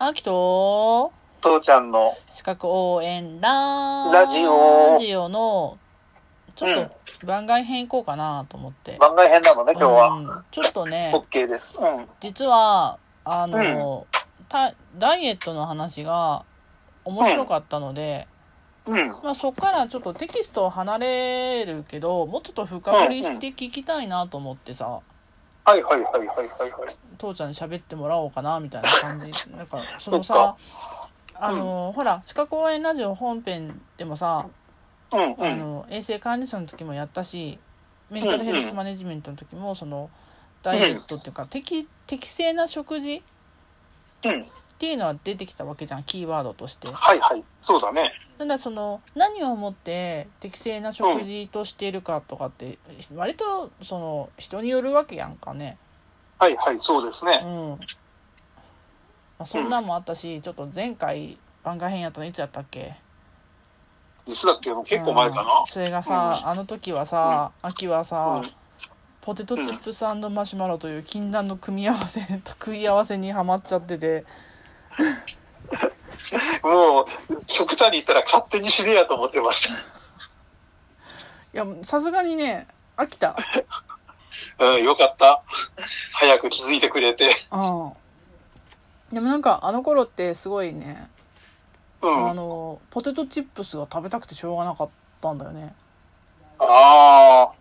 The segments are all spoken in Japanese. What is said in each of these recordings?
あきと、父ちゃんの資格応援ララジオラジオの、ちょっと番外編行こうかなと思って。番外編なのね、今日は。うんちょっとね、OK です。うん。実は、あの、たダイエットの話が面白かったので、うん。まあ、そっからちょっとテキストを離れるけど、もうちょっと深掘りして聞きたいなと思ってさ、はいはいはいはいはいはい。父ちゃんに喋ってもらおうかなみたいな感じ なんかそのそさあの、ほら地下公園ラジオ本編でもさ、うんうん。あの衛生管理者の時もやったしメンタルヘルスマネジメントの時もそのダイエットっていうか、適適正な食事うん。っていうのは出てきたわけじゃんキーワードとして。はいはい。そうだね。ただその何をもって適正な食事としているかとかって割とその人によるわけやんかね。はいはい、そうですね。うん。まあ、そんなんもあったし、ちょっと前回番外編やったのいつやったっけ？いつだっけ？もう結構前かうんな。それがさ、あの時はさ、秋はさ、うんポテトチップスマシュマロという禁断の組み合わせ 組み合わせにはまっちゃっててもう、極端に言ったら勝手に死ねやと思ってました。いやさすがにね飽きたうん、よかった。早く気づいてくれて。うんでもなんかあの頃ってすごいね、うん。あのポテトチップスが食べたくてしょうがなかったんだよねああ。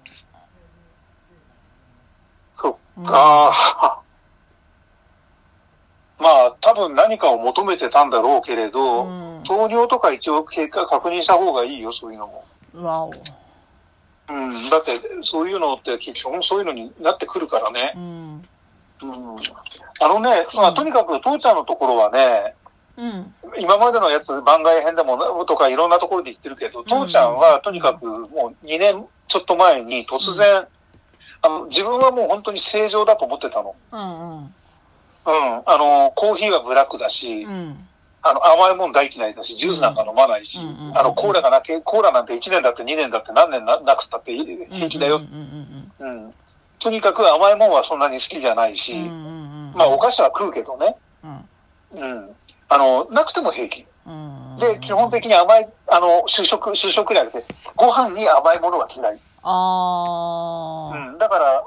そっうんか。まあ、多分何かを求めてたんだろうけれど、うん糖尿とか一応結果確認した方がいいよ、そういうのも。わおうん。だって、そういうのって基本そういうのになってくるからねう。んうん。あのね、まあ、とにかく父ちゃんのところはね、うん今までのやつ番外編でもとかいろんなところで言ってるけど、父ちゃんはとにかくもう2年ちょっと前に突然、あの、自分はもう本当に正常だと思ってたの。うんうんうん。あの、コーヒーはブラックだし、うんあの、甘いもん大嫌いだし、ジュースなんか飲まないし、あの、コーラがなけ、コーラなんて1年だって2年だって何年ななくったって平気だようん。とにかく甘いもんはそんなに好きじゃないし、まあお菓子は食うけどね。うんうん。あの、なくても平気。うんで、基本的に甘い、あの、主食、主食じゃなくて、ご飯に甘いものは嫌い。ああうん。だから、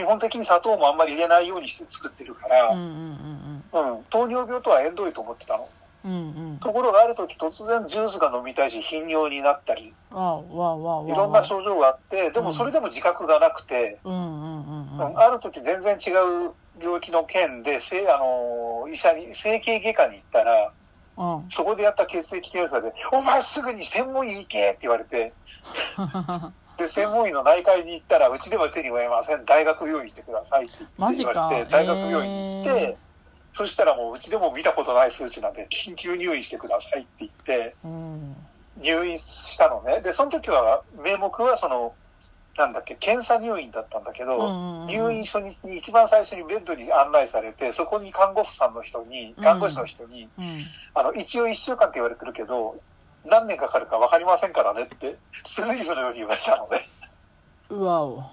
基本的に砂糖もあんまり入れないようにして作ってるかうんうんら、うん。糖尿病とは縁遠いと思ってたの。うんうん。うんところがある時突然ジュースが飲みたいし、頻尿になったり、いろんな症状があって、でもそれでも自覚がなくて、うんうんうんうん。うん。ある時全然違う病気の件で、せあの、医者に、整形外科に行ったら、うん。そこでやった血液検査で、お前すぐに専門医行けって言われて、で、専門医の内科医に行ったら、うちでは手に負えません。大学病院行ってくださいって言われて、大学病院に行って、え。そしたらもううちでも見たことない数値なんで、緊急入院してくださいって言って、うん。入院したのね。で、その時は、名目はその、なんだっけ、検査入院だったんだけど、うんうんうん入院初日に一番最初にベッドに案内されて、そこに看護婦さんの人に、看護師の人に、うん。あの、一応一週間って言われてるけど、何年かかるか分かりませんからねって、スルーのように言われたのね。うわお。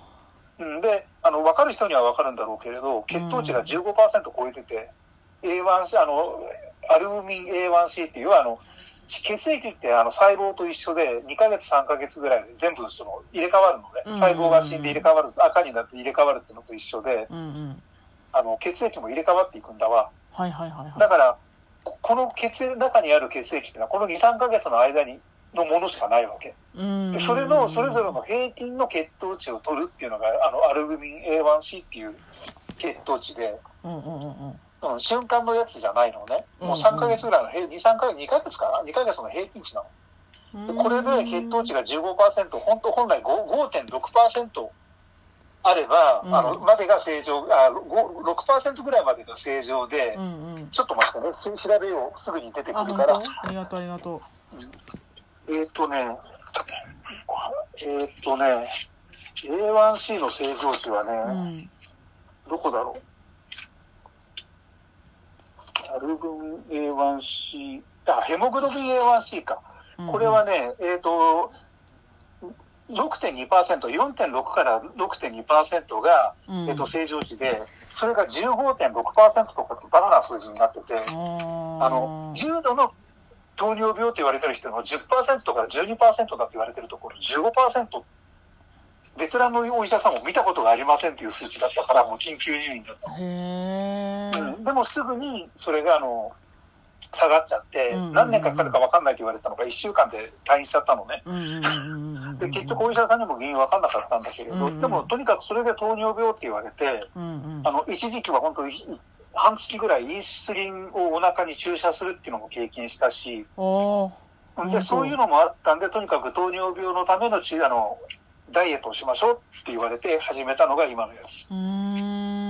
うんで、あの、分かる人には分かるんだろうけれど、血糖値が15%超えてて、A1C、あの、アルブミン A1C っていう、あの、血液ってあの細胞と一緒で2ヶ月3ヶ月ぐらいで全部その入れ替わるので、うん。細胞が死んで入れ替わる、赤になって入れ替わるっていうのと一緒で、うんうん。あの、血液も入れ替わっていくんだわ。はいはいはいはい。だから、ここの血液の中にある血液っていうのは、この2、3ヶ月の間に、のものしかないわけ。うんでそれの、それぞれの平均の血糖値を取るっていうのが、あの、アルブミン A1C っていう血糖値で、うんうんうんうんうん、瞬間のやつじゃないのね。もううん3ヶ月ぐらいの平、2、3ヶ月、2ヶ月かな ?2 ヶ月の平均値なの。でこれで血糖値が15%、本当本来5 5.6%あれば、うん。あの、までが正常、あ、5 6%ぐらいまでが正常で、うんうん。ちょっと待ってね、し調べよう、すぐに出てくるから。当ありがとうありがとえーっとね、えーっとね、A1C の正常値はううね、ん。どこだろう？アルブミン A1C、あ、ヘモグロビン A1C か。うんこれはね、えっ、と、6.2%、4.6から6.2%が、うん。えっと、正常値で、それが15.6%とかバカな数字になってて、ああの、重度の糖尿病と言われてる人の10%から12%だって言われてるところ、15%、ベテランのお医者さんも見たことがありませんっていう数値だったから、もう緊急入院だった。へえうん、でもすぐにそれがあの下がっちゃって、うん何年かかるか分かんないと言われたのが1週間で退院しちゃったのね。で、結局お医者さんにも原因分かんなかったんだけれど、うんでもとにかくそれで糖尿病って言われて、あの、一時期は本当に半月ぐらいインスリンをお腹に注射するっていうのも経験したし、で、そういうのもあったんで、とにかく糖尿病のための治あの、ダイエットをしましょうって言われて始めたのが今のやつ。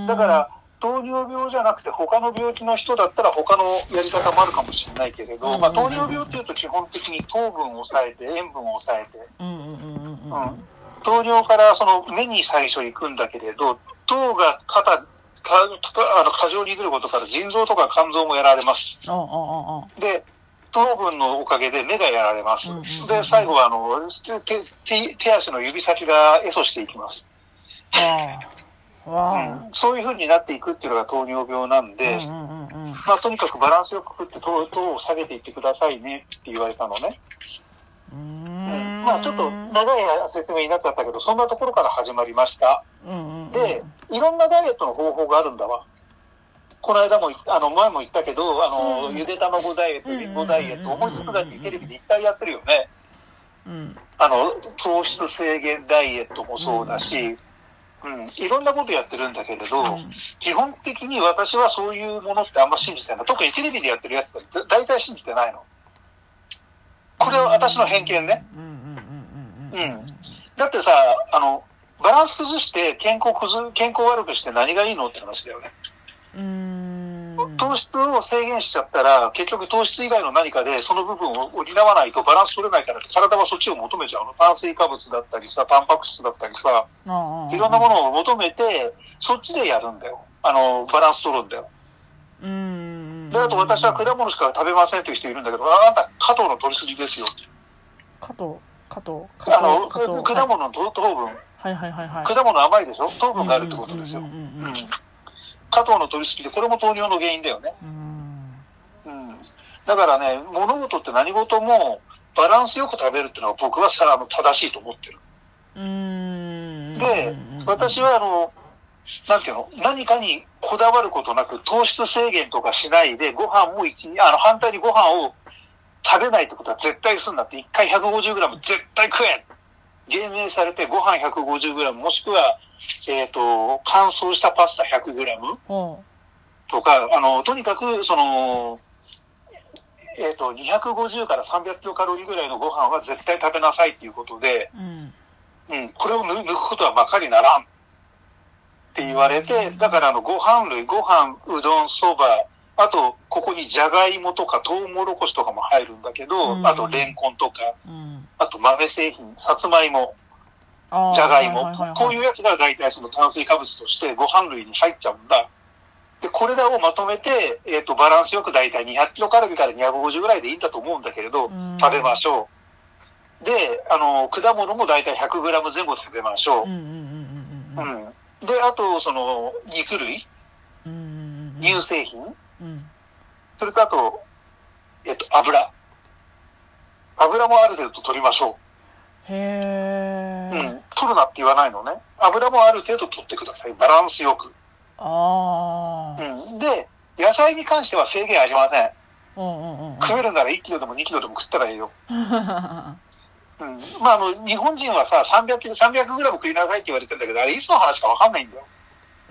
だから、糖尿病じゃなくて他の病気の人だったら他のやり方もあるかもしれないけれど、うんまあ、糖尿病っていうと基本的に糖分を抑えて塩分を抑えて、うんうんうんうんうん糖尿からその目に最初行くんだけれど、糖が肩、かあの過剰に出ることから腎臓とか肝臓もやられます。で、糖分のおかげで目がやられます。で、最後はあの手手手足の指先がエソしていきます。うんそういう風になっていくっていうのが糖尿病なんで、うんうんうんうんまあ、とにかくバランスよく食って糖糖を下げていってくださいねって言われたのね。うーうんんまあ、ちょっと長い説明になっちゃったけど、そんなところから始まりました。うんうんうんで、いろんなダイエットの方法があるんだわ。この間も、あの、前も言ったけど、あの、うんゆで卵ダイエット、リンゴダイエット、思いつくだけテレビでいっぱいやってるよね。うんあの、糖質制限ダイエットもそうだし、うん、いろんなことやってるんだけれど、うん。基本的に私はそういうものってあんま信じてない。特にテレビでやってるやつって大体信じてないの。これは私の偏見ね。うん。だってさ、あの、バランス崩して健康崩、健康悪くして何がいいのって話だよね。うーん糖質を制限しちゃったら、結局糖質以外の何かでその部分を補わないとバランス取れないから体はそっちを求めちゃうの。炭水化物だったりさ、タンパク質だったりさ、いろんなものを求めて、そっちでやるんだよ。あの、バランス取るんだよ。うんで、あと私は果物しか食べませんという人いるんだけど、ああんた、加藤の取りすぎですよ。加藤？加藤？あの、果物の糖糖分、はいはいはいはい。果物甘いでしょ？糖分があるってことですよ。うん加糖の取りすぎで、これも糖尿の原因だよね。うんうん。だからね、物事って何事もバランスよく食べるっていうのは僕はさ、あの、正しいと思ってる。うーんで、私はあの、なんていうの？何かにこだわることなく糖質制限とかしないで、ご飯も一日、あの、反対にご飯を食べないってことは絶対すんなって、1回 150g 絶対食え減塩されてご飯 150g もしくは、えっ、と、乾燥したパスタ 100g ほとか、あの、とにかく、その、えっ、と、250から300キロカロリーぐらいのご飯は絶対食べなさいっていうことで、ううん。うん、これを抜抜くことはまかりならんって言われて、だからあの、ご飯類、ご飯、うどん、そば、あと、ここにじゃがいもとかトウモロコシとかも入るんだけど、うん。あと、レンコンとか、うんあと豆製品、さつまいも、じゃがいもはいはいはい、こういうやつが大体その炭水化物としてご飯類に入っちゃうんだ。で、これらをまとめて、えっ、と、バランスよく大体200キロカロリーから250ぐらいでいいんだと思うんだけれど、うん食べましょう。で、あの、果物も大体100グラム前後食べましょう。うん。で、あと、その、肉類、うんうんうん乳製品、うんそれとあと、えっ、と、油。油もある程度取りましょう。うへえん。取るなって言わないのね。油もある程度取ってください。バランスよく。ああうん。で、野菜に関しては制限ありません。うんうんうんうん食えるなら1キロでも2キロでも食ったらいいよ。ううん。まあ、あの、日本人はさ、300キロ、300グラム食いなさいって言われてんだけど、あれいつの話かわかんないんだよ。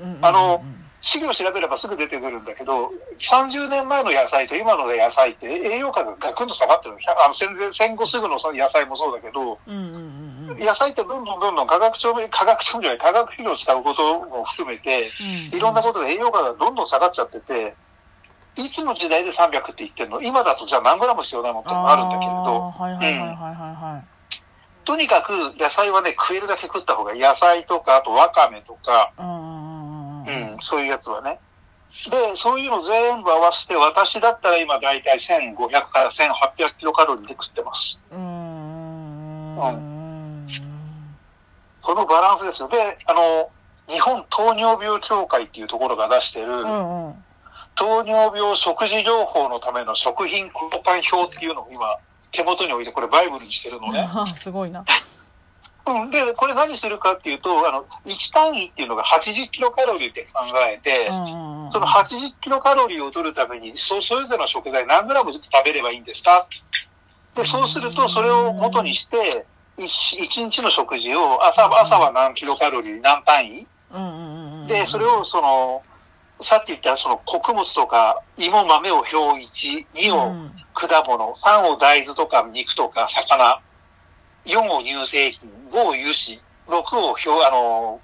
んうんうんあの資料調べればすぐ出てくるんだけど、30年前の野菜と今の野菜って栄養価がガクンと下がってるあの。戦前戦後すぐの野菜もそうだけど、うんうんうんうん。野菜ってどんどんどんどん化学調味、化学調味料や化学肥料を使うことも含めて、いろんなことで栄養価がどんどん下がっちゃってて、いつの時代で300って言ってんの？今だとじゃあ何グラム必要なのってのがあるんだけれど、あーはいはいはいはいはとにかく野菜はね、食えるだけ食った方がいい。野菜とか、あとわかめとか、いうんうんうんうんうん、そういうやつはね。で、そういうの全部合わせて、私だったら今だいたい1500から1800キロカロリーで食ってます。うんうんうんこのバランスですよ。で、あの、日本糖尿病協会っていうところが出してる、うんうん。糖尿病食事療法のための食品交換表っていうのを今、手元に置いて、これバイブルにしてるのね。あ あ、すごいな。うん。で、これ何するかっていうと、あの、1単位っていうのが80キロカロリーって考えて、うんうんうん。その80キロカロリーを取るために、そそれぞれの食材何グラム食べればいいんですか？で、そうすると、それを元にして、一一日の食事を、朝、朝は何キロカロリー、何単位？うんうんうんうん。で、それをその、さっき言ったその穀物とか、芋豆を表1、2をうん果物、3を大豆とか肉とか魚、4を乳製品、5を油脂、6を表、あの、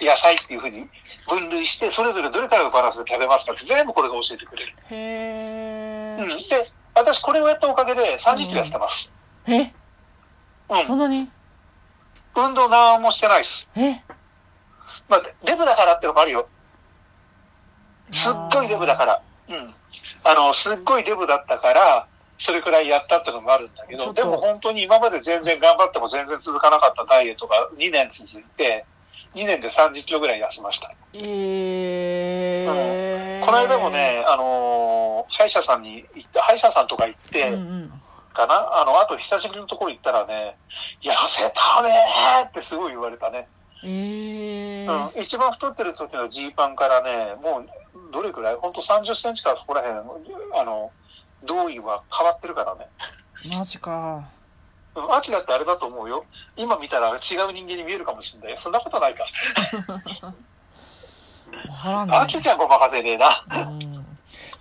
野菜っていうふうに分類して、それぞれどれからのバランスで食べますかって全部これが教えてくれる。へうん。で、私これをやったおかげで30キロ痩せてます。え。え、うん。そんなに？運動何もしてないです。え？まあ、デブだからってのもあるよ。すっごいデブだから。うん。あの、すっごいデブだったから、それくらいやったってのもあるんだけど、でも本当に今まで全然頑張っても全然続かなかったダイエットが2年続いて、2年で30キロぐらい痩せました。えー。この間もね、あのー歯医者さんに行って、歯医者さんとか行って、うんうん。かな？あの、あと久しぶりのところ行ったらね、痩せたねーってすごい言われたね。えー。うん、一番太ってる時のジーパンからね、もう、どれくらい？本当30センチからそこら辺、あの、胴衣は変わってるからね。マジか。うん、アキラってあれだと思うよ。今見たら違う人間に見えるかもしれない。そんなことないか。アキちゃんごまかせねえな。うん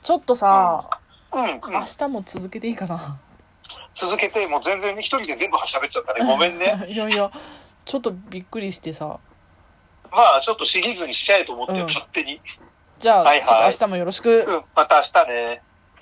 ちょっとさ、うん、うん。明日も続けていいかな。続けて、もう全然一人で全部喋っちゃったね。ごめんね。いやいや、ちょっとびっくりしてさ。まあ、ちょっとシリーズにしちゃえと思って、うん勝手に。じゃあ、はいはい明日もよろしく。うん、また明日ね。